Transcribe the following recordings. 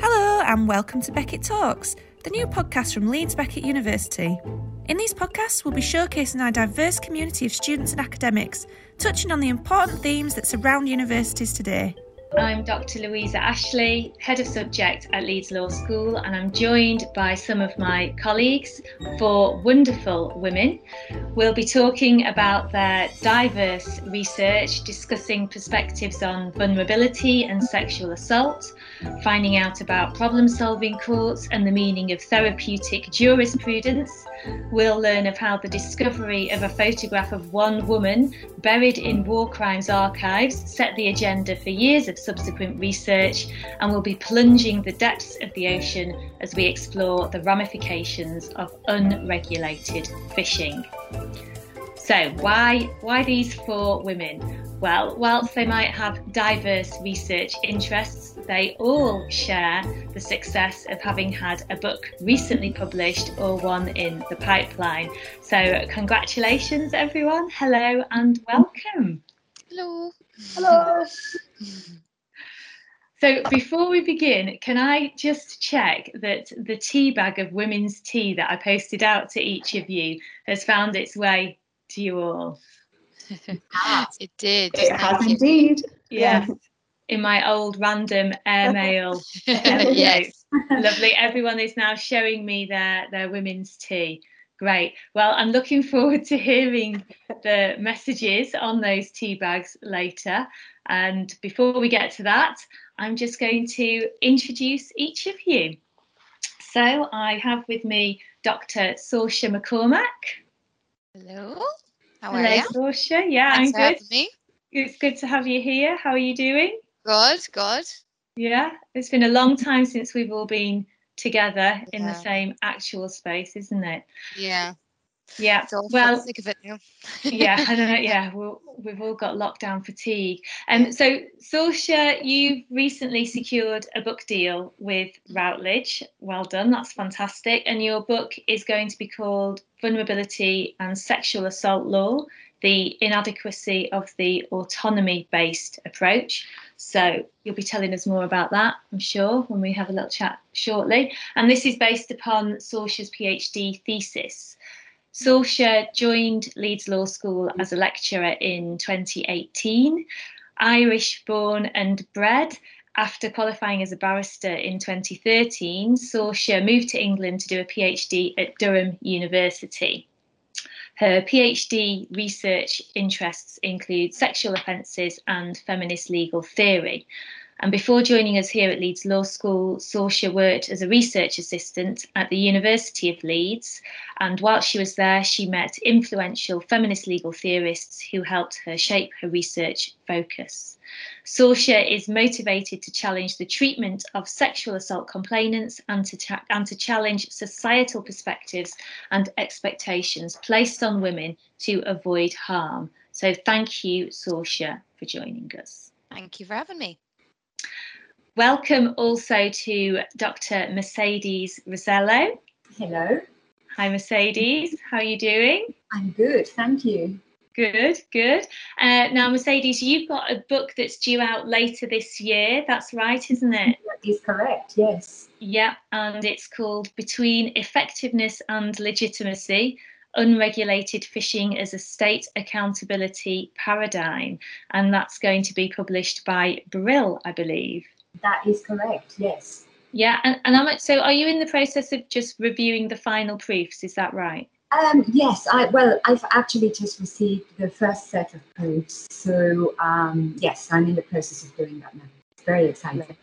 Hello, and welcome to Beckett Talks, the new podcast from Leeds Beckett University. In these podcasts, we'll be showcasing our diverse community of students and academics, touching on the important themes that surround universities today. I'm Dr. Louisa Ashley, Head of Subject at Leeds Law School, and I'm joined by some of my colleagues, four wonderful women. We'll be talking about their diverse research, discussing perspectives on vulnerability and sexual assault, finding out about problem solving courts and the meaning of therapeutic jurisprudence. We'll learn of how the discovery of a photograph of one woman buried in war crimes archives set the agenda for years of subsequent research, and we'll be plunging the depths of the ocean as we explore the ramifications of unregulated fishing. So, why why these four women? Well, whilst they might have diverse research interests, they all share the success of having had a book recently published or one in the pipeline. So, congratulations, everyone. Hello and welcome. Hello. Hello. So before we begin, can I just check that the tea bag of women's tea that I posted out to each of you has found its way to you all? Ah. it did. It has indeed. Yes. In my old random airmail. yes. Lovely. Everyone is now showing me their, their women's tea. Great. Well, I'm looking forward to hearing the messages on those tea bags later. And before we get to that, I'm just going to introduce each of you. So I have with me Dr. Saoirse McCormack. Hello. How are Hello, you? Saoirse. Yeah, Thanks I'm good. It's good to have you here. How are you doing? Good, good. Yeah, it's been a long time since we've all been together in the same actual space, isn't it? Yeah. Yeah. So well, sick of it now. yeah, I don't know. Yeah, we'll, we've all got lockdown fatigue. Um, so, Saoirse, you've recently secured a book deal with Routledge. Well done, that's fantastic. And your book is going to be called Vulnerability and Sexual Assault Law The Inadequacy of the Autonomy Based Approach. So, you'll be telling us more about that, I'm sure, when we have a little chat shortly. And this is based upon Saoirse's PhD thesis. Saoirse joined Leeds Law School as a lecturer in 2018. Irish born and bred, after qualifying as a barrister in 2013, Saoirse moved to England to do a PhD at Durham University. Her PhD research interests include sexual offences and feminist legal theory. And before joining us here at Leeds Law School, Saoirse worked as a research assistant at the University of Leeds. And while she was there, she met influential feminist legal theorists who helped her shape her research focus. Saoirse is motivated to challenge the treatment of sexual assault complainants and to, and to challenge societal perspectives and expectations placed on women to avoid harm. So thank you, Saoirse, for joining us. Thank you for having me. Welcome also to Dr. Mercedes Rosello. Hello. Hi, Mercedes. How are you doing? I'm good. Thank you. Good, good. Uh, now, Mercedes, you've got a book that's due out later this year. That's right, isn't it? That is correct. Yes. Yeah, and it's called Between Effectiveness and Legitimacy Unregulated Fishing as a State Accountability Paradigm. And that's going to be published by Brill, I believe. That is correct. Yes. Yeah, and, and I'm, so are you in the process of just reviewing the final proofs? Is that right? Um, yes. I well, I've actually just received the first set of proofs. So um, yes, I'm in the process of doing that now. It's very exciting.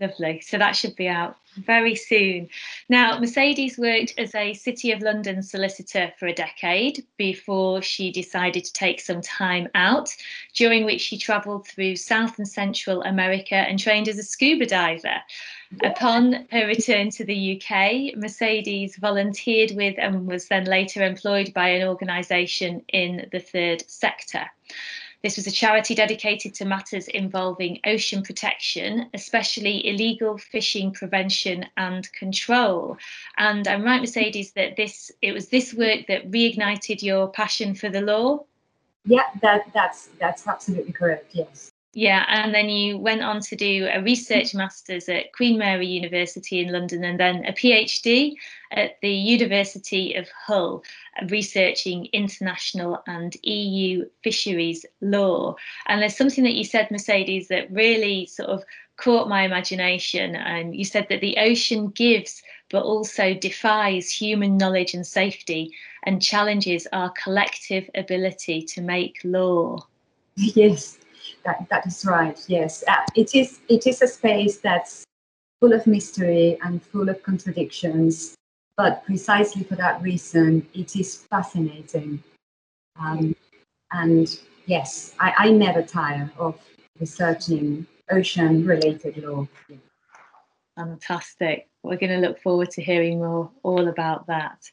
Lovely. So that should be out very soon. Now, Mercedes worked as a City of London solicitor for a decade before she decided to take some time out, during which she travelled through South and Central America and trained as a scuba diver. Upon her return to the UK, Mercedes volunteered with and was then later employed by an organisation in the third sector. This was a charity dedicated to matters involving ocean protection, especially illegal fishing prevention and control. And I'm right, Mercedes, that this it was this work that reignited your passion for the law. Yeah, that that's that's absolutely correct. Yes. Yeah, and then you went on to do a research master's at Queen Mary University in London and then a PhD at the University of Hull, uh, researching international and EU fisheries law. And there's something that you said, Mercedes, that really sort of caught my imagination. And you said that the ocean gives but also defies human knowledge and safety and challenges our collective ability to make law. Yes, that, that is right. Yes, uh, it is. It is a space that's full of mystery and full of contradictions. But precisely for that reason, it is fascinating. Um, and yes, I, I never tire of researching ocean-related law. Fantastic. We're going to look forward to hearing more all about that.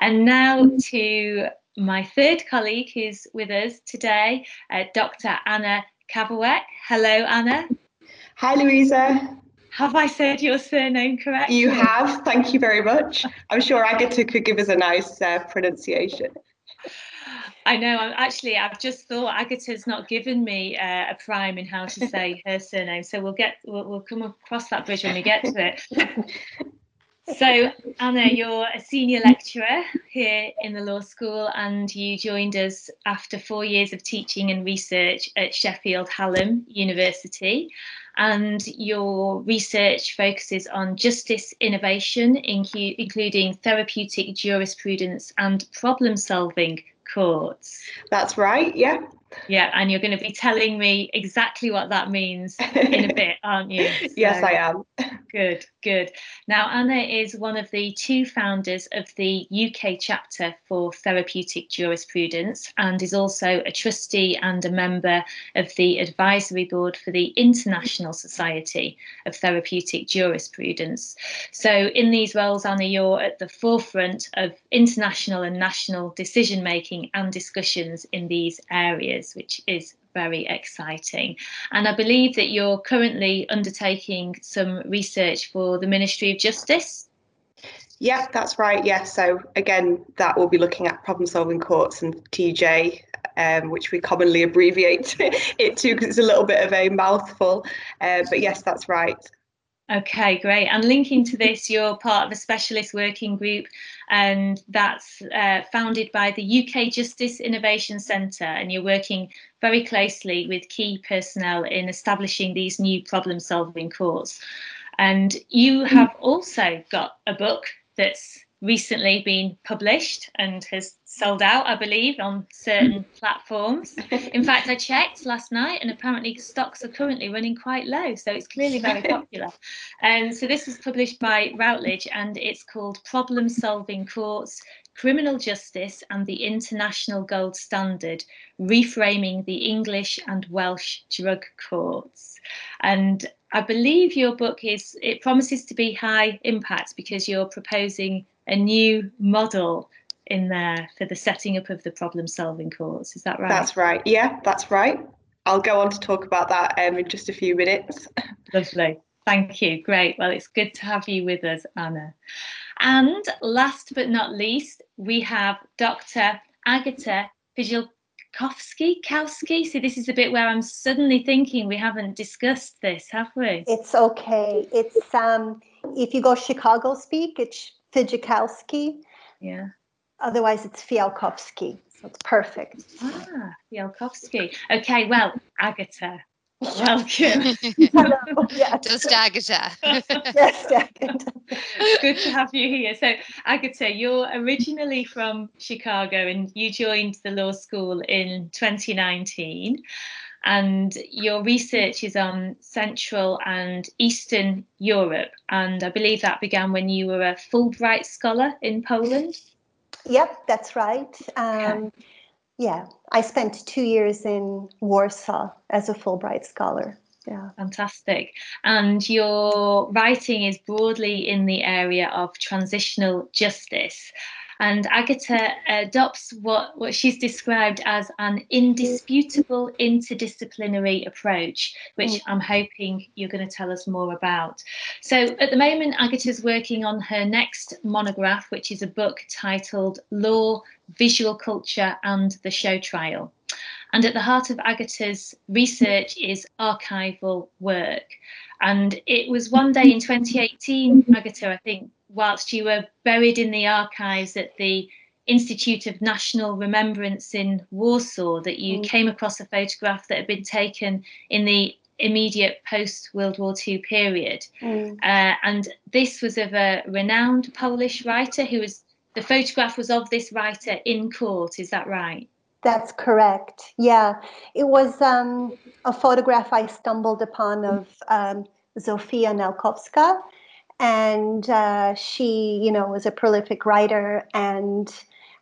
And now to my third colleague who's with us today, uh, Dr. Anna Kawałek. Hello, Anna. Hi, Louisa. Have I said your surname correct? You have. Thank you very much. I'm sure Agatha could give us a nice uh, pronunciation. I know. I'm actually. I've just thought Agatha's not given me uh, a prime in how to say her surname, so we'll get. We'll, we'll come across that bridge when we get to it. So, Anna, you're a senior lecturer here in the law school, and you joined us after four years of teaching and research at Sheffield Hallam University. And your research focuses on justice innovation, incu- including therapeutic jurisprudence and problem solving courts. That's right, yeah. Yeah, and you're going to be telling me exactly what that means in a bit, aren't you? So, yes, I am. Good, good. Now, Anna is one of the two founders of the UK chapter for therapeutic jurisprudence and is also a trustee and a member of the advisory board for the International Society of Therapeutic Jurisprudence. So, in these roles, Anna, you're at the forefront of international and national decision making and discussions in these areas, which is very exciting. And I believe that you're currently undertaking some research for the Ministry of Justice. Yeah, that's right. Yeah, so again, that will be looking at problem solving courts and TJ, um, which we commonly abbreviate it to because it's a little bit of a mouthful. Uh, but yes, that's right. Okay, great. And linking to this, you're part of a specialist working group, and that's uh, founded by the UK Justice Innovation Centre, and you're working very closely with key personnel in establishing these new problem solving courts. And you have also got a book that's recently been published and has sold out, I believe, on certain mm. platforms. In fact, I checked last night and apparently stocks are currently running quite low. So it's clearly very popular. And so this was published by Routledge and it's called Problem Solving Courts Criminal Justice and the International Gold Standard Reframing the English and Welsh Drug Courts. And I believe your book is, it promises to be high impact because you're proposing a new model in there for the setting up of the problem solving course. Is that right? That's right. Yeah, that's right. I'll go on to talk about that um, in just a few minutes. Lovely. Thank you. Great. Well, it's good to have you with us, Anna. And last but not least, we have Dr. Agata Fijalkowski. Kowski. So this is the bit where I'm suddenly thinking we haven't discussed this, have we? It's okay. It's um, if you go Chicago speak, it's Fijalkowski. Yeah. Otherwise, it's Fialkowski. So it's perfect. Ah, Fialkowski. Okay, well, Agata, welcome. Hello. Yes. Just Agatha. yes, Agatha. Good to have you here. So, Agata, you're originally from Chicago and you joined the law school in 2019. And your research is on Central and Eastern Europe. And I believe that began when you were a Fulbright scholar in Poland. Yep, that's right. Um, yeah, I spent two years in Warsaw as a Fulbright scholar. Yeah. Fantastic. And your writing is broadly in the area of transitional justice. And Agata adopts what, what she's described as an indisputable interdisciplinary approach, which Mm. I'm hoping you're going to tell us more about. So at the moment, Agata's working on her next monograph, which is a book titled Law, Visual Culture and the Show Trial. And at the heart of Agata's research is archival work. And it was one day in 2018, Agata, I think, whilst you were buried in the archives at the Institute of National Remembrance in Warsaw, that you mm. came across a photograph that had been taken in the immediate post World War II period. Mm. Uh, and this was of a renowned Polish writer who was, the photograph was of this writer in court, is that right? That's correct. Yeah, it was um, a photograph I stumbled upon of um, Zofia Nałkowska, and uh, she, you know, was a prolific writer. And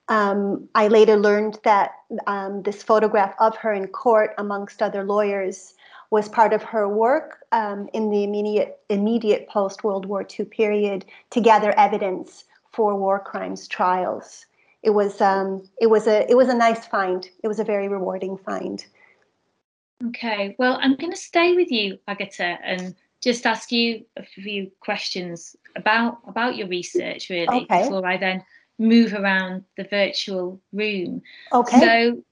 um, I later learned that um, this photograph of her in court, amongst other lawyers, was part of her work um, in the immediate immediate post World War II period to gather evidence for war crimes trials. It was um, it was a it was a nice find. It was a very rewarding find. Okay, well, I'm going to stay with you, Agata, and just ask you a few questions about about your research, really, okay. before I then move around the virtual room. Okay. So,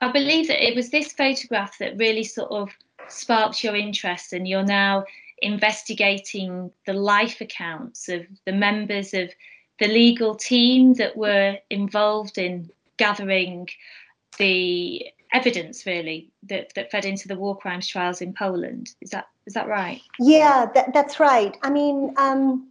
I believe that it was this photograph that really sort of sparked your interest and you're now investigating the life accounts of the members of the legal team that were involved in gathering the evidence really that, that fed into the war crimes trials in Poland. Is that is that right? Yeah, that, that's right. I mean, um,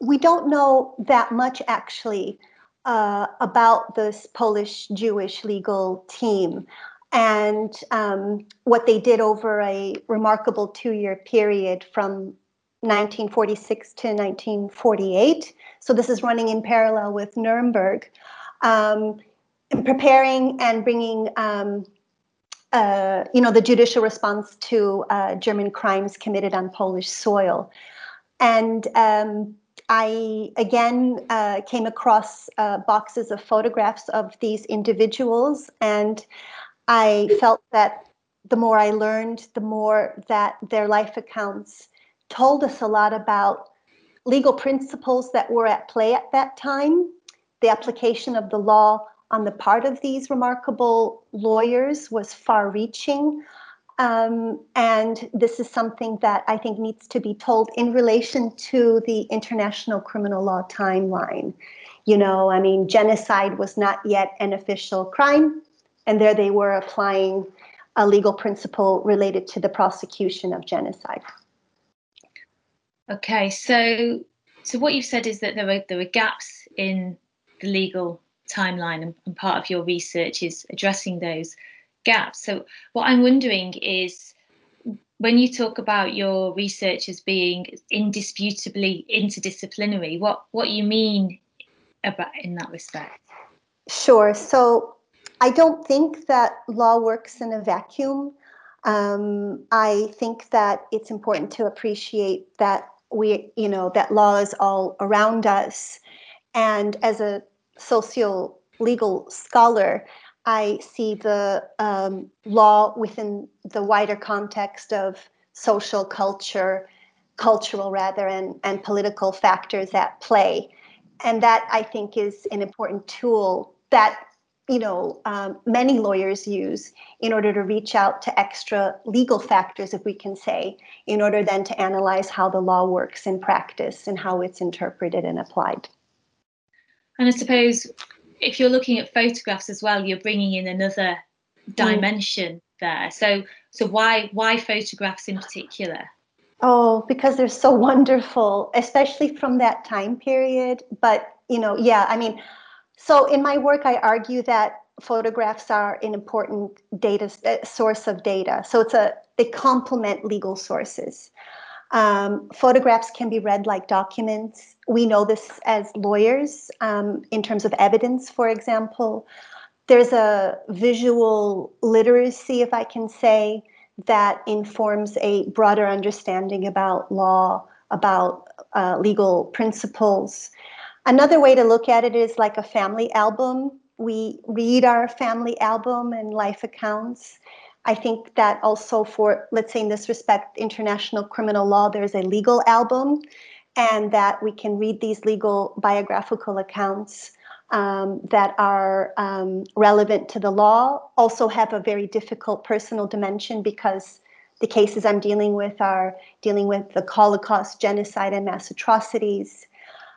we don't know that much actually uh, about this Polish Jewish legal team and um, what they did over a remarkable two year period from 1946 to 1948. So this is running in parallel with Nuremberg. Um, preparing and bringing um, uh, you know the judicial response to uh, German crimes committed on Polish soil, and um, I again uh, came across uh, boxes of photographs of these individuals, and I felt that the more I learned, the more that their life accounts told us a lot about legal principles that were at play at that time, the application of the law on the part of these remarkable lawyers was far reaching. Um, and this is something that I think needs to be told in relation to the international criminal law timeline. You know, I mean, genocide was not yet an official crime and there they were applying a legal principle related to the prosecution of genocide. Okay, so so what you've said is that there were there were gaps in the legal timeline, and, and part of your research is addressing those gaps. So what I'm wondering is when you talk about your research as being indisputably interdisciplinary, what what you mean about in that respect? Sure. So I don't think that law works in a vacuum. Um, I think that it's important to appreciate that we, you know, that law is all around us. And as a socio legal scholar, I see the um, law within the wider context of social culture, cultural rather, and, and political factors at play. And that I think is an important tool that you know, um, many lawyers use in order to reach out to extra legal factors, if we can say, in order then to analyze how the law works in practice and how it's interpreted and applied. And I suppose if you're looking at photographs as well, you're bringing in another dimension mm. there. So, so why why photographs in particular? Oh, because they're so wonderful, especially from that time period. But you know, yeah, I mean so in my work, I argue that photographs are an important data uh, source of data. So it's a they complement legal sources. Um, photographs can be read like documents. We know this as lawyers um, in terms of evidence, for example. There's a visual literacy, if I can say, that informs a broader understanding about law, about uh, legal principles. Another way to look at it is like a family album. We read our family album and life accounts. I think that also for, let's say in this respect, international criminal law, there's a legal album, and that we can read these legal biographical accounts um, that are um, relevant to the law also have a very difficult personal dimension because the cases I'm dealing with are dealing with the Holocaust, genocide, and mass atrocities.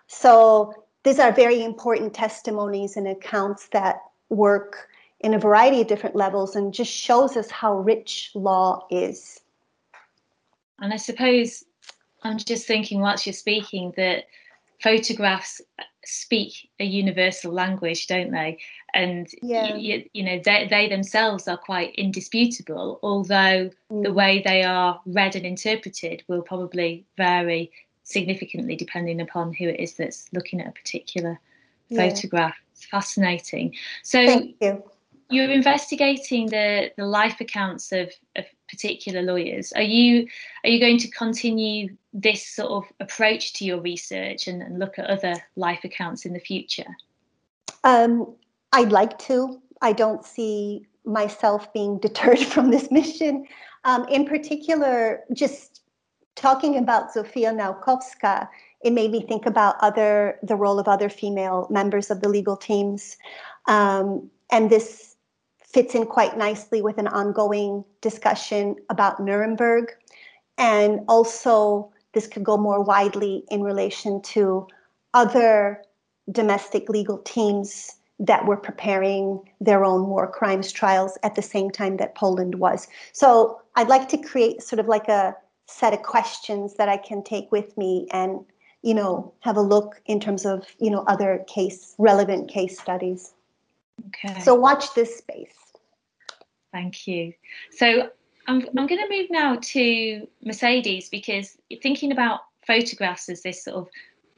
So these are very important testimonies and accounts that work in a variety of different levels and just shows us how rich law is. And I suppose I'm just thinking whilst you're speaking that photographs speak a universal language, don't they? And yeah. you, you know they, they themselves are quite indisputable, although mm. the way they are read and interpreted will probably vary significantly depending upon who it is that's looking at a particular yeah. photograph. It's fascinating. So Thank you. You're investigating the, the life accounts of, of particular lawyers. Are you are you going to continue this sort of approach to your research and, and look at other life accounts in the future? Um, I'd like to. I don't see myself being deterred from this mission. Um, in particular, just talking about Zofia Nałkowska, it made me think about other the role of other female members of the legal teams, um, and this fits in quite nicely with an ongoing discussion about Nuremberg, and also this could go more widely in relation to other domestic legal teams that were preparing their own war crimes trials at the same time that Poland was. So I'd like to create sort of like a set of questions that I can take with me and you know have a look in terms of you know other case relevant case studies. Okay. So watch this space. Thank you. So I'm I'm going to move now to Mercedes because thinking about photographs as this sort of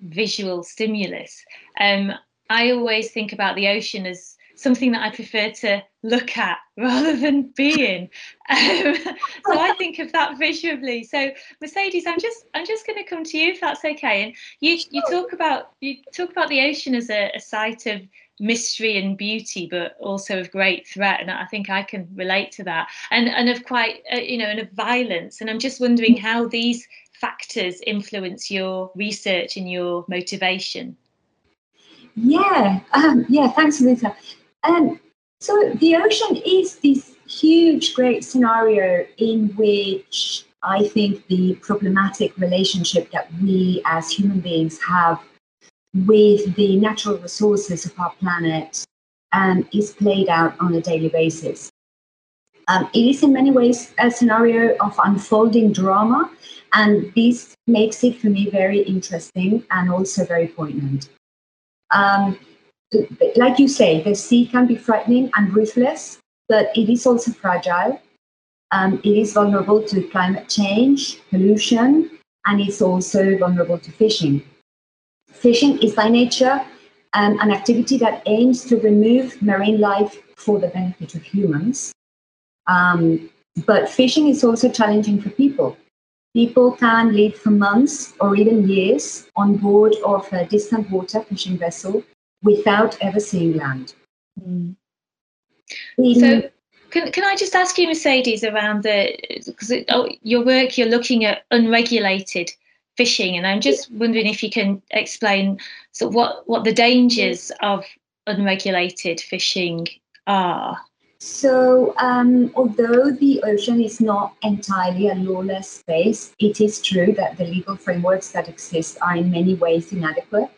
visual stimulus, um, I always think about the ocean as something that I prefer to look at rather than be in. Um, so I think of that visually. So Mercedes, I'm just I'm just going to come to you if that's okay. And you you talk about you talk about the ocean as a, a site of mystery and beauty, but also of great threat. And I think I can relate to that. And and of quite uh, you know and of violence. And I'm just wondering how these factors influence your research and your motivation. Yeah, um, yeah. Thanks, Lisa. Um, so the ocean is this huge, great scenario in which I think the problematic relationship that we as human beings have with the natural resources of our planet um, is played out on a daily basis. Um, it is in many ways a scenario of unfolding drama, and this makes it for me very interesting and also very poignant. Um, like you say, the sea can be frightening and ruthless, but it is also fragile. Um, it is vulnerable to climate change, pollution, and it's also vulnerable to fishing. Fishing is by nature um, an activity that aims to remove marine life for the benefit of humans. Um, but fishing is also challenging for people. People can live for months or even years on board of a distant water fishing vessel without ever seeing land. Mm. so, can, can I just ask you, Mercedes, around the because oh, your work you're looking at unregulated fishing, and I'm just wondering if you can explain so what what the dangers of unregulated fishing are. So, um, although the ocean is not entirely a lawless space, it is true that the legal frameworks that exist are in many ways inadequate.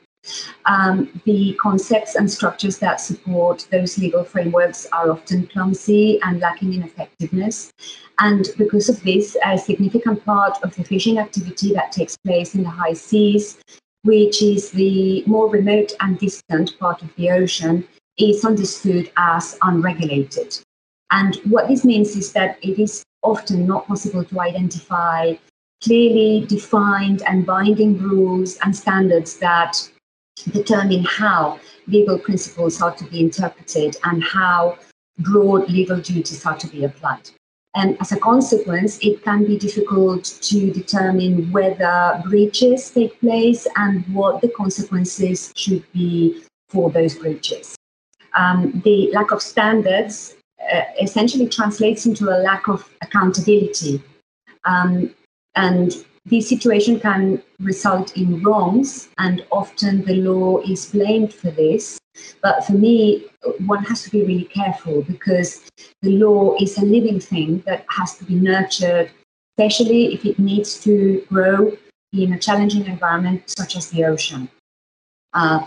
Um, the concepts and structures that support those legal frameworks are often clumsy and lacking in effectiveness. And because of this, a significant part of the fishing activity that takes place in the high seas, which is the more remote and distant part of the ocean, is understood as unregulated. And what this means is that it is often not possible to identify clearly defined and binding rules and standards that determine how legal principles are to be interpreted and how broad legal duties are to be applied. And as a consequence, it can be difficult to determine whether breaches take place and what the consequences should be for those breaches. Um, the lack of standards uh, essentially translates into a lack of accountability. Um, and this situation can result in wrongs, and often the law is blamed for this. But for me, one has to be really careful because the law is a living thing that has to be nurtured, especially if it needs to grow in a challenging environment such as the ocean. Uh,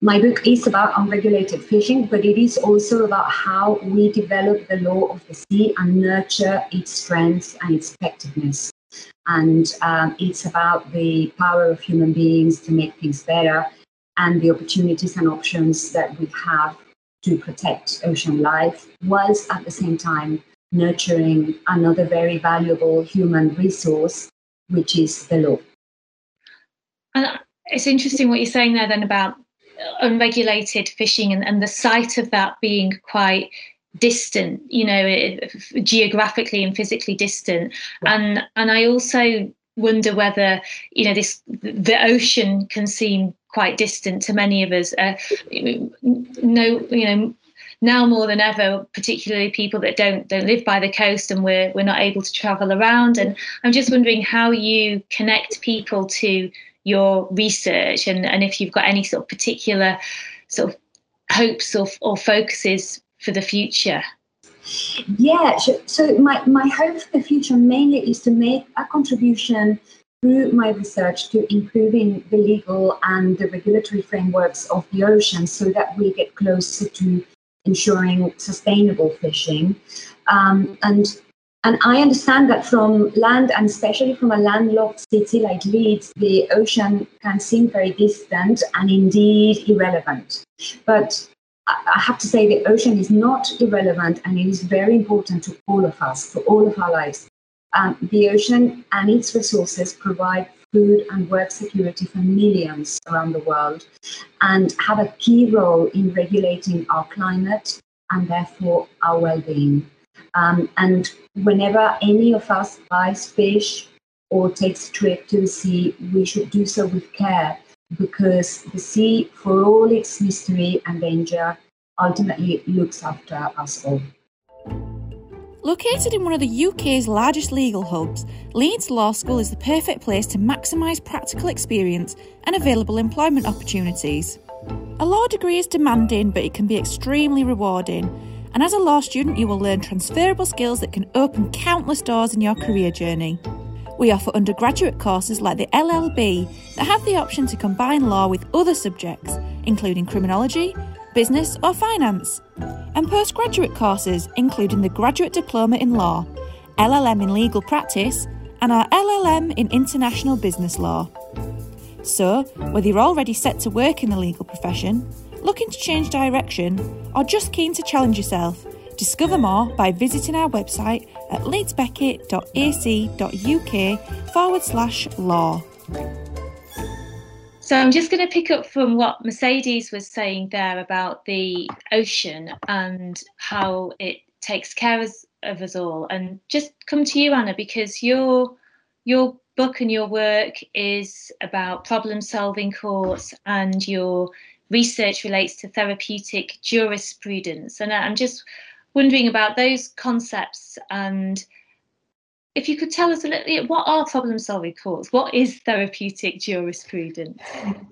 my book is about unregulated fishing, but it is also about how we develop the law of the sea and nurture its strengths and its effectiveness. And um, it's about the power of human beings to make things better and the opportunities and options that we have to protect ocean life, whilst at the same time nurturing another very valuable human resource, which is the law. And it's interesting what you're saying there then about unregulated fishing and, and the sight of that being quite distant you know geographically and physically distant. And and i also wonder whether you know this the ocean can seem quite distant to many of us. Uh, no you know now more than ever particularly people that don't don't live by the coast and we're we're not able to travel around. And i'm just wondering how you connect people to your research and, and if you've got any sort of particular sort of hopes or, or focuses for the future. Yeah, so my, my hope for the future mainly is to make a contribution through my research to improving the legal and the regulatory frameworks of the ocean so that we get closer to ensuring sustainable fishing. Um, and and I understand that from land, and especially from a landlocked city like Leeds, the ocean can seem very distant and indeed irrelevant. But I have to say the ocean is not irrelevant and it is very important to all of us, for all of our lives. Um, the ocean and its resources provide food and work security for millions around the world and have a key role in regulating our climate and therefore our well-being. Um, and whenever any of us buys fish or takes a trip to the sea, we should do so with care because the sea, for all its mystery and danger, ultimately looks after us all. Located in one of the UK's largest legal hubs, Leeds Law School is the perfect place to maximise practical experience and available employment opportunities. A law degree is demanding, but it can be extremely rewarding and as a law student, you will learn transferable skills that can open countless doors in your career journey. We offer undergraduate courses like the LLB that have the option to combine law with other subjects, including criminology, business, or finance, and postgraduate courses, including the Graduate Diploma in Law, LLM in Legal Practice, and our LLM in International Business Law. So, whether you're already set to work in the legal profession, looking to change direction, or just keen to challenge yourself, discover more by visiting our website at leedsbeckett.ac.uk forward slash law. So I'm just going to pick up from what Mercedes was saying there about the ocean and how it takes care of us all, and just come to you, Anna, because your your book and your work is about problem solving courts and your research relates to therapeutic jurisprudence. And I'm just wondering about those concepts and if you could tell us a little bit, what are problem solving courts what is therapeutic jurisprudence?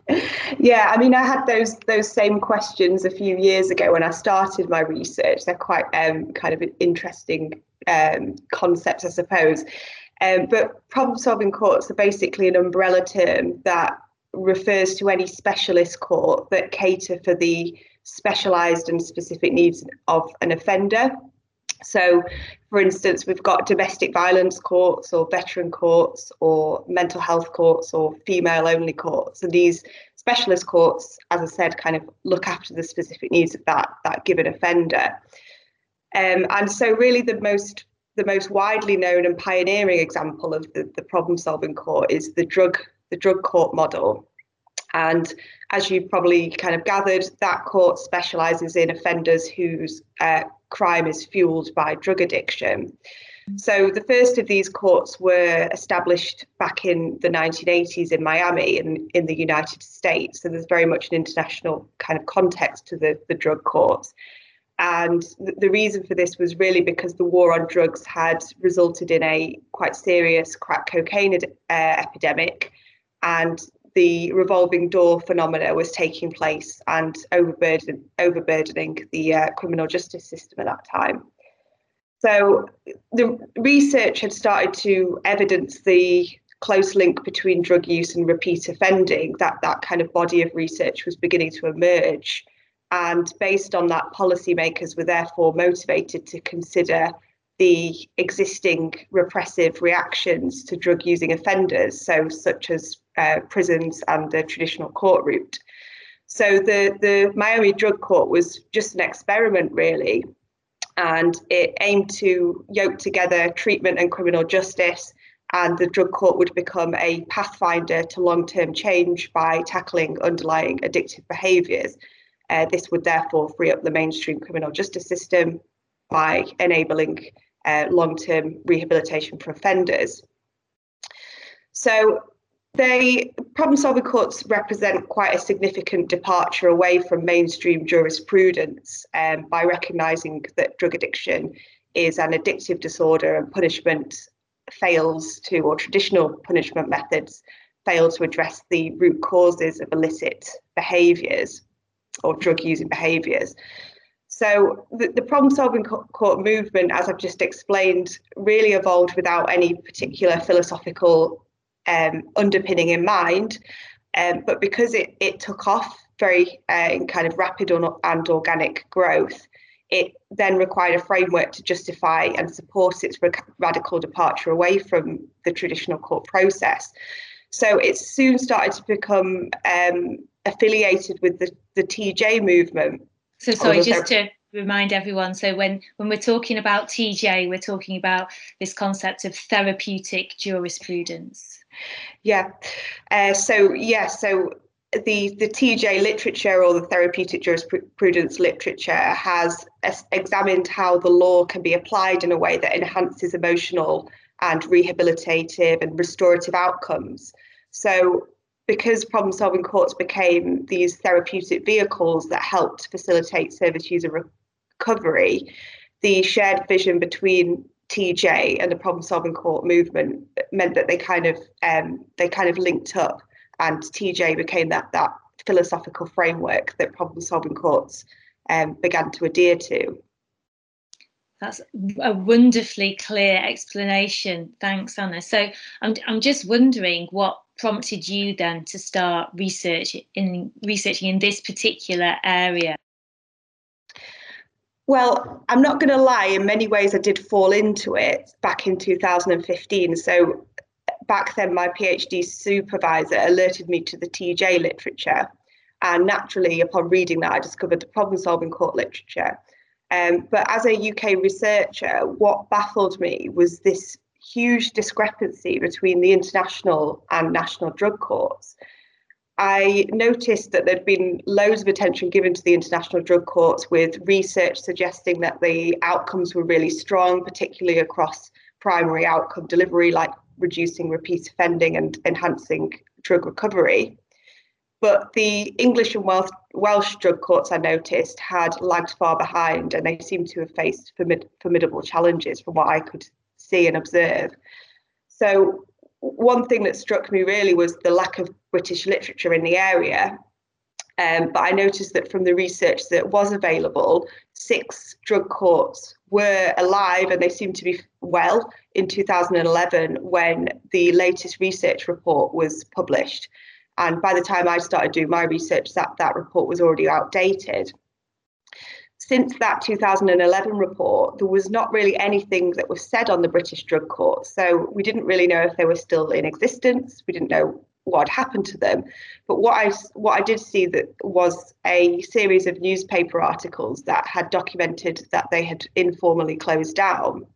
Yeah i mean i had those those same questions a few years ago when i started my research. They're quite um, kind of interesting um, concepts i suppose. Um, but problem solving courts are basically an umbrella term that refers to any specialist court that cater for the specialised and specific needs of an offender. So, for instance, we've got domestic violence courts or veteran courts or mental health courts or female only courts. And these specialist courts, as I said, kind of look after the specific needs of that, that given offender. Um, and so really the most the most widely known and pioneering example of the, the problem solving court is the drug the drug court model. And as you've probably kind of gathered, that court specialises in offenders whose uh, crime is fueled by drug addiction. So the first of these courts were established back in the 1980s in Miami in, in the United States. So there's very much an international kind of context to the, the drug courts. And th- the reason for this was really because the war on drugs had resulted in a quite serious crack cocaine uh, epidemic and the revolving door phenomena was taking place and overburden, overburdening the uh, criminal justice system at that time. So the research had started to evidence the close link between drug use and repeat offending. That that kind of body of research was beginning to emerge, and based on that, policymakers were therefore motivated to consider the existing repressive reactions to drug using offenders, so such as uh, prisons and the traditional court route. So the, the Miami Drug Court was just an experiment, really, and it aimed to yoke together treatment and criminal justice. And the drug court would become a pathfinder to long term change by tackling underlying addictive behaviours. Uh, this would therefore free up the mainstream criminal justice system by enabling uh, long-term rehabilitation for offenders. So they problem-solving courts represent quite a significant departure away from mainstream jurisprudence um, by recognising that drug addiction is an addictive disorder and punishment fails to, or traditional punishment methods fail to address the root causes of illicit behaviours or drug using behaviours. So the, the problem solving court movement, as I've just explained, really evolved without any particular philosophical um, underpinning in mind. Um, but because it, it took off very uh, in kind of rapid and organic growth, it then required a framework to justify and support its radical departure away from the traditional court process. So it soon started to become um, affiliated with the, the TJ movement, so sorry, just to remind everyone. So when when we're talking about TJ, we're talking about this concept of therapeutic jurisprudence. Yeah. Uh, so yeah. So the the TJ literature or the therapeutic jurisprudence literature has examined how the law can be applied in a way that enhances emotional and rehabilitative and restorative outcomes. So because problem solving courts became these therapeutic vehicles that helped facilitate service user recovery, the shared vision between TJ and the problem solving court movement meant that they kind of um, they kind of linked up and TJ became that that philosophical framework that problem solving courts um, began to adhere to. That's a wonderfully clear explanation. Thanks, Anna. So I'm, I'm just wondering what prompted you then to start research in researching in this particular area? Well, I'm not going to lie, in many ways I did fall into it back in 2015. So back then my PhD supervisor alerted me to the TJ literature. And naturally, upon reading that, I discovered the problem solving court literature. Um, but as a UK researcher, what baffled me was this huge discrepancy between the international and national drug courts. I noticed that there'd been loads of attention given to the international drug courts, with research suggesting that the outcomes were really strong, particularly across primary outcome delivery, like reducing repeat offending and enhancing drug recovery. But the English and Welsh, Welsh drug courts, I noticed, had lagged far behind and they seemed to have faced formid- formidable challenges from what I could see and observe. So one thing that struck me really was the lack of British literature in the area. Um, but I noticed that from the research that was available, six drug courts were alive and they seemed to be well in 2011 when the latest research report was published. And by the time I started doing my research, that, that report was already outdated since that 2011 report, there was not really anything that was said on the British drug court. So we didn't really know if they were still in existence. We didn't know what had happened to them. But what I what I did see that was a series of newspaper articles that had documented that they had informally closed down.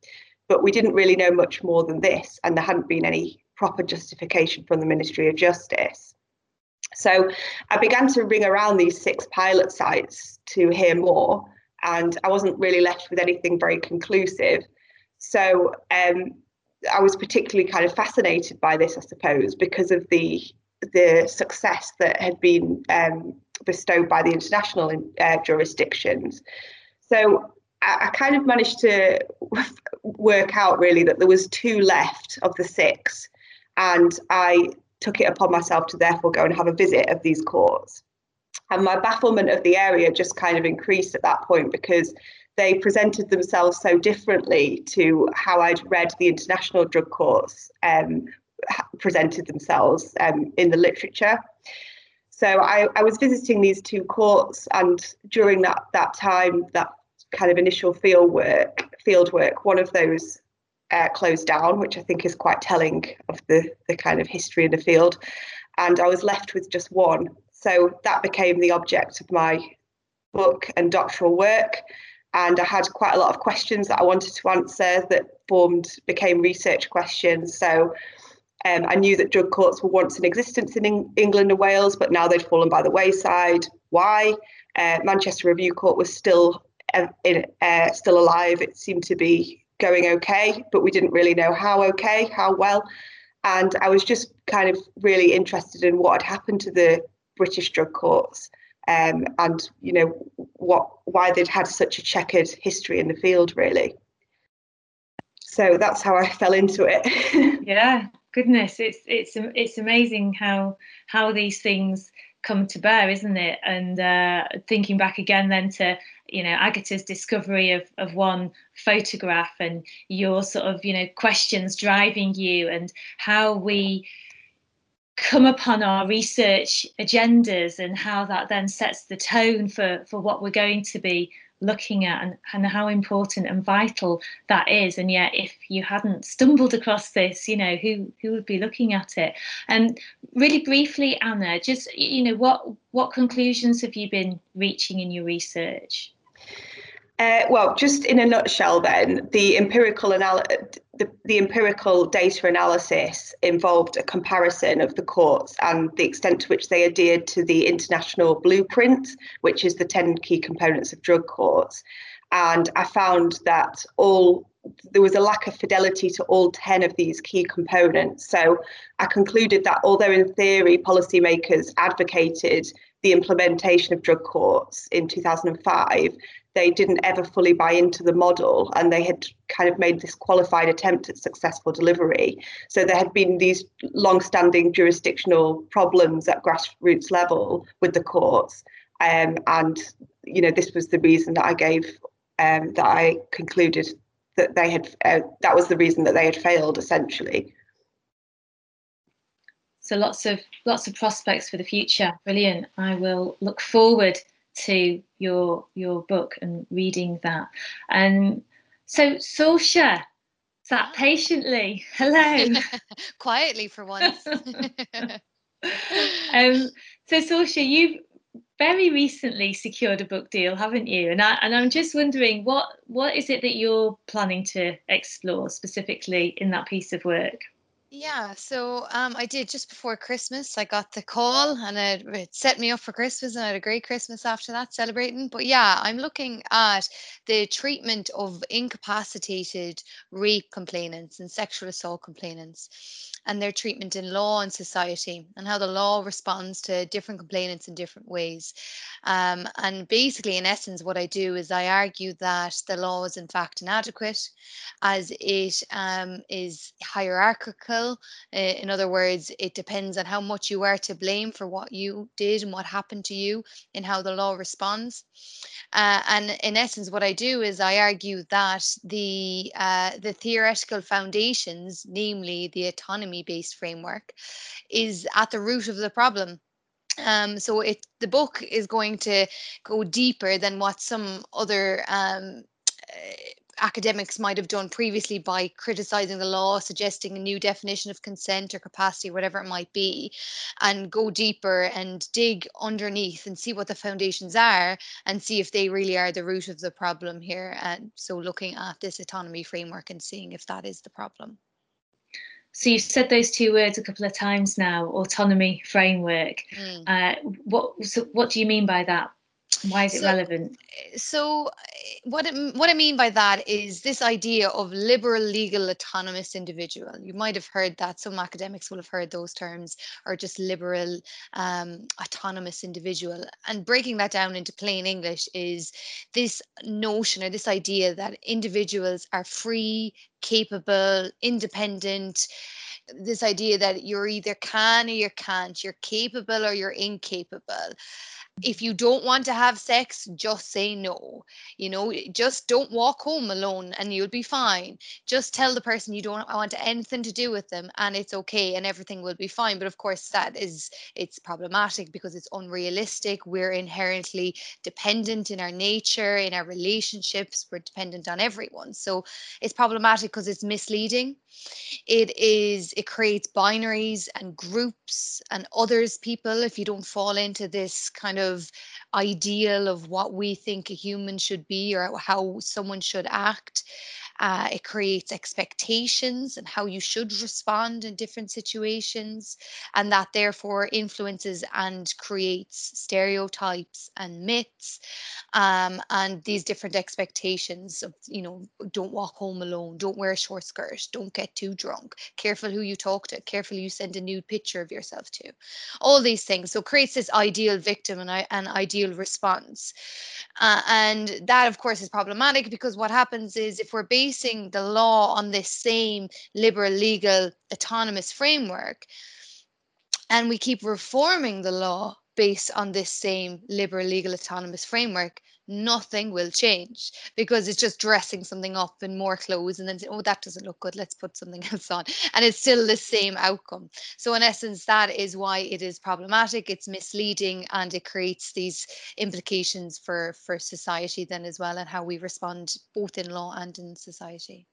But we didn't really know much more than this, and there hadn't been any proper justification from the Ministry of Justice. So I began to ring around these six pilot sites to hear more and I wasn't really left with anything very conclusive. So um, I was particularly kind of fascinated by this, I suppose, because of the the success that had been um, bestowed by the international uh, jurisdictions. So I, I, kind of managed to work out really that there was two left of the six, and I took it upon myself to therefore go and have a visit of these courts. And my bafflement of the area just kind of increased at that point because they presented themselves so differently to how I'd read the international drug courts um, presented themselves um, in the literature. So I, I was visiting these two courts, and during that that time, that kind of initial field work, field work, one of those uh, closed down, which I think is quite telling of the the kind of history in the field. And I was left with just one. So that became the object of my book and doctoral work and I had quite a lot of questions that I wanted to answer that formed became research questions. So um, I knew that drug courts were once in existence in Eng- England and Wales, but now they'd fallen by the wayside. Why? Uh, Manchester Review Court was still uh, in, uh, still alive. It seemed to be going okay, but we didn't really know how okay, how well. And I was just kind of really interested in what had happened to the British drug courts um, and you know what why they'd had such a checkered history in the field really. So that's how i fell into it. Yeah goodness it's it's it's amazing how how these things come to bear isn't it? And uh, thinking back again then to you know agatha's discovery of of one photograph and your sort of you know questions driving you and how we come upon our research agendas and how that then sets the tone for, for what we're going to be looking at and, and how important and vital that is. And yet if you hadn't stumbled across this you know who who would be looking at it? And really briefly anna just you know what what conclusions have you been reaching in your research uh, well, just in a nutshell, then the empirical anal- the, the empirical data analysis involved a comparison of the courts and the extent to which they adhered to the international blueprint, which is the ten key components of drug courts. And I found that all there was a lack of fidelity to all 10 of these key components. So I concluded that although in theory policymakers advocated the implementation of drug courts in 2005, they didn't ever fully buy into the model and they had kind of made this qualified attempt at successful delivery. So there had been these long-standing jurisdictional problems at grassroots level with the courts. Um, and you know this was the reason that I gave um, that I concluded that they had uh, that was the reason that they had failed essentially. So lots of lots of prospects for the future. Brilliant. I will look forward to your your book and reading that. And so Sorcha sat patiently. Hello. Quietly for once. um, so Sorcha, you've very recently secured a book deal, haven't you? And I and I'm just wondering what what is it that you're planning to explore specifically in that piece of work? Yeah, so um, I did just before Christmas. I got the call and it, it set me up for Christmas, and I had a great Christmas after that celebrating. But yeah, I'm looking at the treatment of incapacitated rape complainants and sexual assault complainants and their treatment in law and society and how the law responds to different complainants in different ways. Um, and basically, in essence, what I do is I argue that the law is in fact inadequate as it um, is hierarchical. Uh, in other words, it depends on how much you are to blame for what you did and what happened to you and how the law responds. Uh, and in essence, what I do is I argue that the uh, the theoretical foundations, namely the autonomy based framework, is at the root of the problem. Um, so it the book is going to go deeper than what some other um, academics might have done previously by criticizing the law, suggesting a new definition of consent or capacity, whatever it might be, and go deeper and dig underneath and see what the foundations are and see if they really are the root of the problem here. And so looking at this autonomy framework and seeing if that is the problem. So you've said those two words a couple of times now, autonomy framework. Mm. Uh, what so what do you mean by that? Why is it so, relevant? So, eh, what it, what I mean by that is this idea of liberal, legal, autonomous individual. You might have heard that. Some academics will have heard those terms, or just liberal, um, autonomous individual. And breaking that down into plain English is this notion or this idea that individuals are free, capable, independent this idea that you're either can or you can't you're capable or you're incapable if you don't want to have sex, just say no. You know, just don't walk home alone and you'll be fine. Just tell the person you don't want anything to do with them and it's okay and everything will be fine. But of course, that is it's problematic because it's unrealistic. We're inherently dependent in our nature, in our relationships, we're dependent on everyone. So it's problematic because it's misleading. It is, it creates binaries and groups and others people if you don't fall into this kind of ideal of what we think a human should be or how someone should act. Uh, it creates expectations and how you should respond in different situations, and that therefore influences and creates stereotypes and myths um, and these different expectations of, you know, don't walk home alone, don't wear a short skirt, don't get too drunk, careful who you talk to, careful you send a nude picture of yourself to, all these things. So creates this ideal victim and an ideal response. Uh, and that, of course, is problematic because what happens is if we're basing the law on this same liberal, legal, autonomous framework, and we keep reforming the law based on this same liberal, legal, autonomous framework, nothing will change because it's just dressing something up in more clothes and then oh that doesn't look good let's put something else on and it's still the same outcome. So in essence that is why it is problematic it's misleading and it creates these implications for for society then as well and how we respond both in law and in society.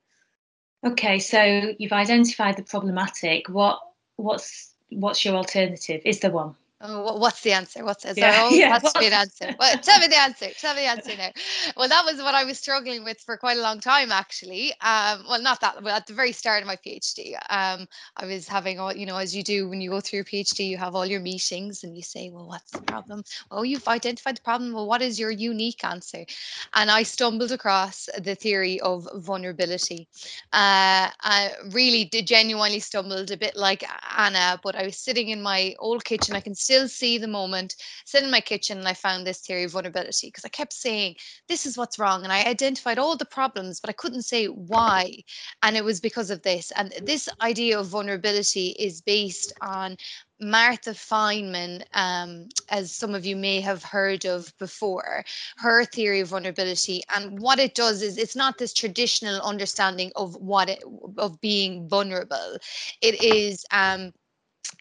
Okay so you've identified the problematic. What what's what's your alternative? Is there one Oh, what's the answer? What's is yeah, there always yeah. has to be an answer? Well, tell me the answer. Tell me the answer now. Well, that was what I was struggling with for quite a long time, actually. Um, well, not that. Well, at the very start of my PhD, um, I was having all, you know, as you do when you go through your PhD, you have all your meetings and you say, well, what's the problem? Oh, you've identified the problem. Well, what is your unique answer? And I stumbled across the theory of vulnerability. Uh, I really did genuinely stumbled a bit like Anna, but I was sitting in my old kitchen. I can still see the moment, sit in my kitchen, and I found this theory of vulnerability because I kept saying, This is what's wrong. And I identified all the problems, but I couldn't say why. And it was because of this. And this idea of vulnerability is based on Martha Fineman, um, as some of you may have heard of before, her theory of vulnerability. And what it does is it's not this traditional understanding of what it, of being vulnerable. It is um,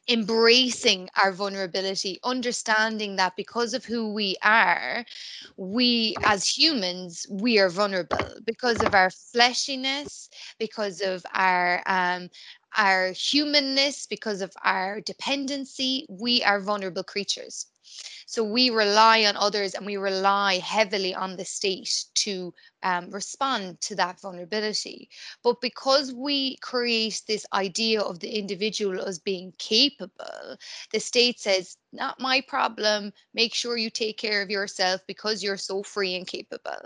embracing our vulnerability, understanding that because of who we are, we as humans, we are vulnerable because of our fleshiness, because of our um, our humanness, because of our dependency, we are vulnerable creatures. So we rely on others and we rely heavily on the state to um, respond to that vulnerability. But because we create this idea of the individual as being capable, the state says, not my problem. Make sure you take care of yourself because you're so free and capable.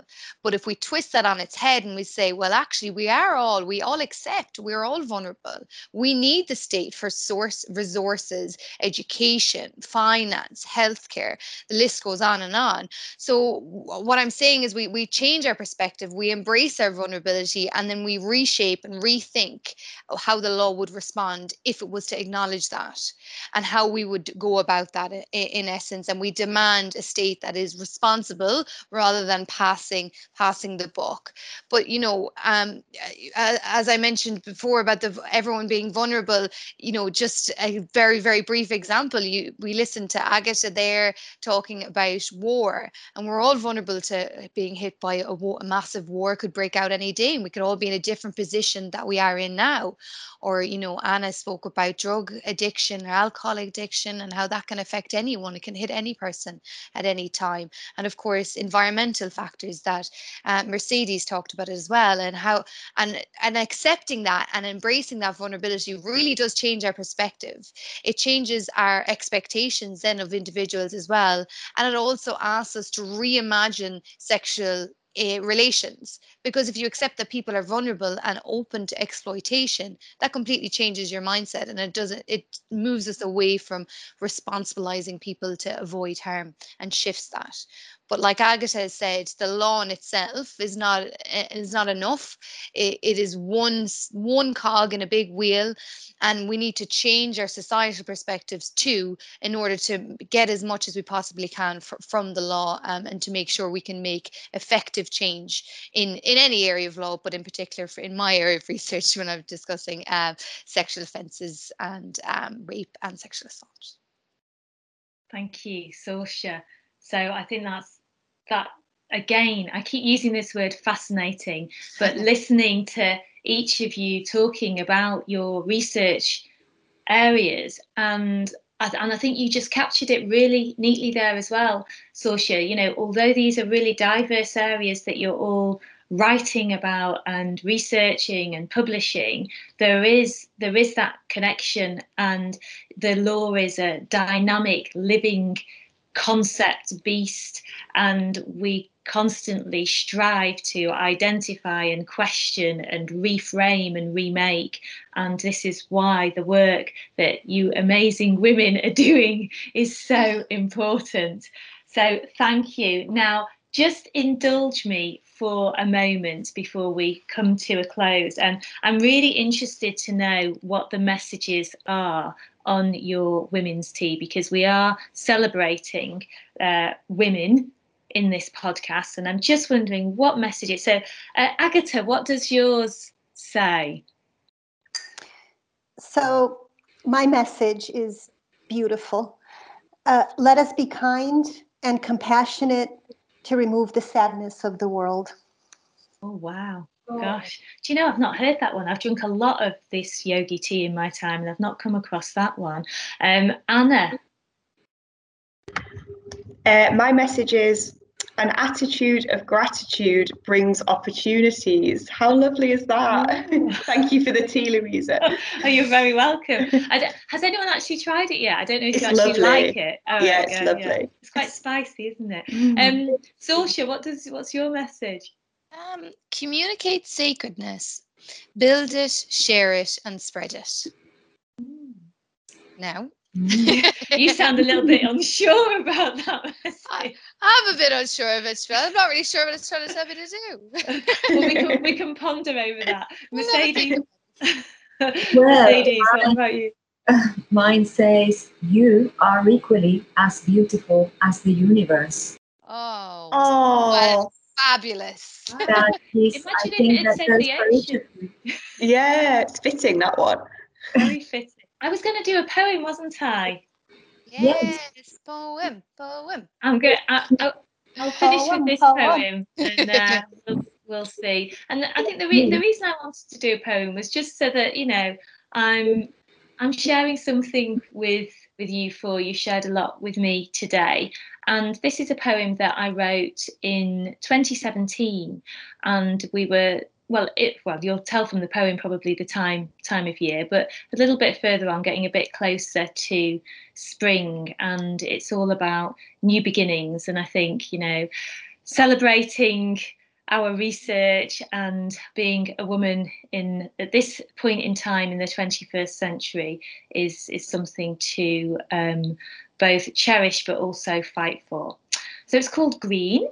But if we twist that on its head and we say, well, actually, we are all, we all accept we're all vulnerable. We need the state for source resources, education, finance, healthcare. The list goes on and on. So what I'm saying is we we change our perspective we embrace our vulnerability and then we reshape and rethink how the law would respond if it was to acknowledge that and how we would go about that in, essence. And we demand a state that is responsible rather than passing passing the buck. But you know, um, as I mentioned before about the everyone being vulnerable, you know, just a very very brief example. You we listened to Agatha there talking about war, and we're all vulnerable to being hit by a, a massive war could break out any day and we could all be in a different position that we are in now. Or you know anna spoke about drug addiction or alcohol addiction and how that can affect anyone it can hit any person at any time. And of course environmental factors that uh, mercedes talked about as well and how and and accepting that and embracing that vulnerability really does change our perspective. It changes our expectations then of individuals as well and it also asks us to reimagine sexual uh, relations. Because if you accept that people are vulnerable and open to exploitation that completely changes your mindset and it doesn't it moves us away from responsibilizing people to avoid harm and shifts that but like Agatha said, the law in itself is not is not enough. it, it is one one cog in a big wheel, and we need to change our societal perspectives too in order to get as much as we possibly can fr- from the law um, and to make sure we can make effective change in in any area of law, but in particular for in my area of research when I'm discussing uh, sexual offences and um, rape and sexual assault. Thank you, Sorcha. So I think that's that again. I keep using this word fascinating, but listening to each of you talking about your research areas and and I think you just captured it really neatly there as well, Sorcha. You know, although these are really diverse areas that you're all writing about and researching and publishing there is there is that connection and the law is a dynamic living concept beast and we constantly strive to identify and question and reframe and remake. And this is why the work that you amazing women are doing is so important. So thank you. Now just indulge me for a moment before we come to a close. And I'm really interested to know what the messages are on your women's tea because we are celebrating uh, women in this podcast. And I'm just wondering what messages. So, uh, Agatha, what does yours say? So, my message is beautiful. Uh, let us be kind and compassionate to remove the sadness of the world. Oh, wow. Oh. Gosh, do you know I've not heard that one? I've drunk a lot of this yogi tea in my time, and I've not come across that one. Um, Anna, uh, my message is an attitude of gratitude brings opportunities. How lovely is that? Oh. Thank you for the tea, Louisa. oh, you're very welcome. has anyone actually tried it yet? I don't know if it's you actually lovely. like it. Oh, yeah, it's lovely. Yeah. It's quite spicy, isn't it? Mm. Um, Sorcha, what does what's your message? Um, communicate sacredness, build it, share it, and spread it. Mm. Now, Mm. you sound a little bit unsure about that. I, am a bit unsure of it, I'm not really sure what it's trying to tell me to do. well, we, can, we can ponder over that. Mercedes, well, Mercedes, what about you? Mine says, You are equally as beautiful as the universe. Oh, oh. Well, fabulous. That is, Imagine I think that goes Yeah, it's fitting, that one. Very fitting. I was going to do a poem, wasn't I? Yes, yes. poem, poem. I'm going. I'll, I'll finish poem, with this poem, and uh, we'll, we'll, see. And I think the re- the reason I wanted to do a poem was just so that you know I'm I'm sharing something with with you for you shared a lot with me today. And this is a poem that I wrote in 2017 and we were well it well you'll tell from the poem probably the time time of year but a little bit further on getting a bit closer to spring. And it's all about new beginnings. And i think you know celebrating our research and being a woman in at this point in time in the 21st century is is something to um, both cherish but also fight for so it's called green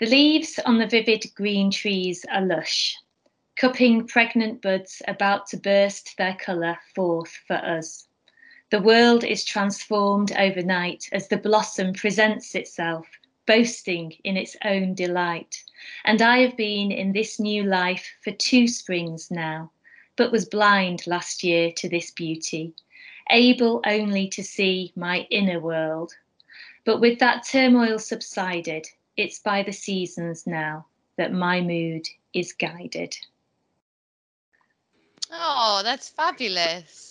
the leaves on the vivid green trees are lush, cupping pregnant buds about to burst their colour forth for us. The world is transformed overnight as the blossom presents itself, boasting in its own delight. And I have been in this new life for two springs now, but was blind last year to this beauty, able only to see my inner world. But with that turmoil subsided, it's by the seasons now that my mood is guided. Oh, that's fabulous.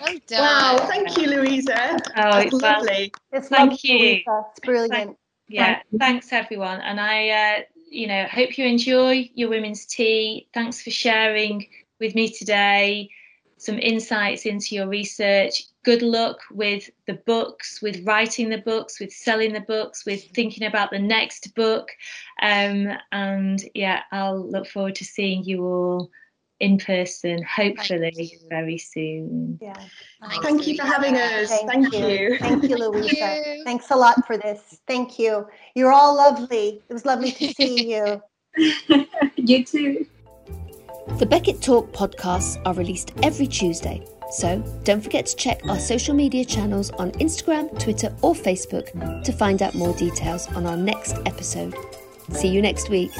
Well done. Wow, thank you, Louisa. Oh, it's uh, lovely. It's thank lovely, you. Louisa. It's brilliant. Thank, yeah, thanks everyone. And I, uh, you know, hope you enjoy your women's tea. Thanks for sharing with me today some insights into your research. Good luck with the books, with writing the books, with selling the books, with thinking about the next book. Um, and yeah, I'll look forward to seeing you all in person, hopefully very soon. Yeah. Thanks, Thank you for having us. Thank you. Thank you, Thank Louisa. you. Thanks a lot for this. Thank you. You're all lovely. It was lovely to see you. you too. The Beckett Talk podcasts are released every Tuesday, so don't forget to check our social media channels on Instagram, Twitter, or Facebook to find out more details on our next episode. See you next week.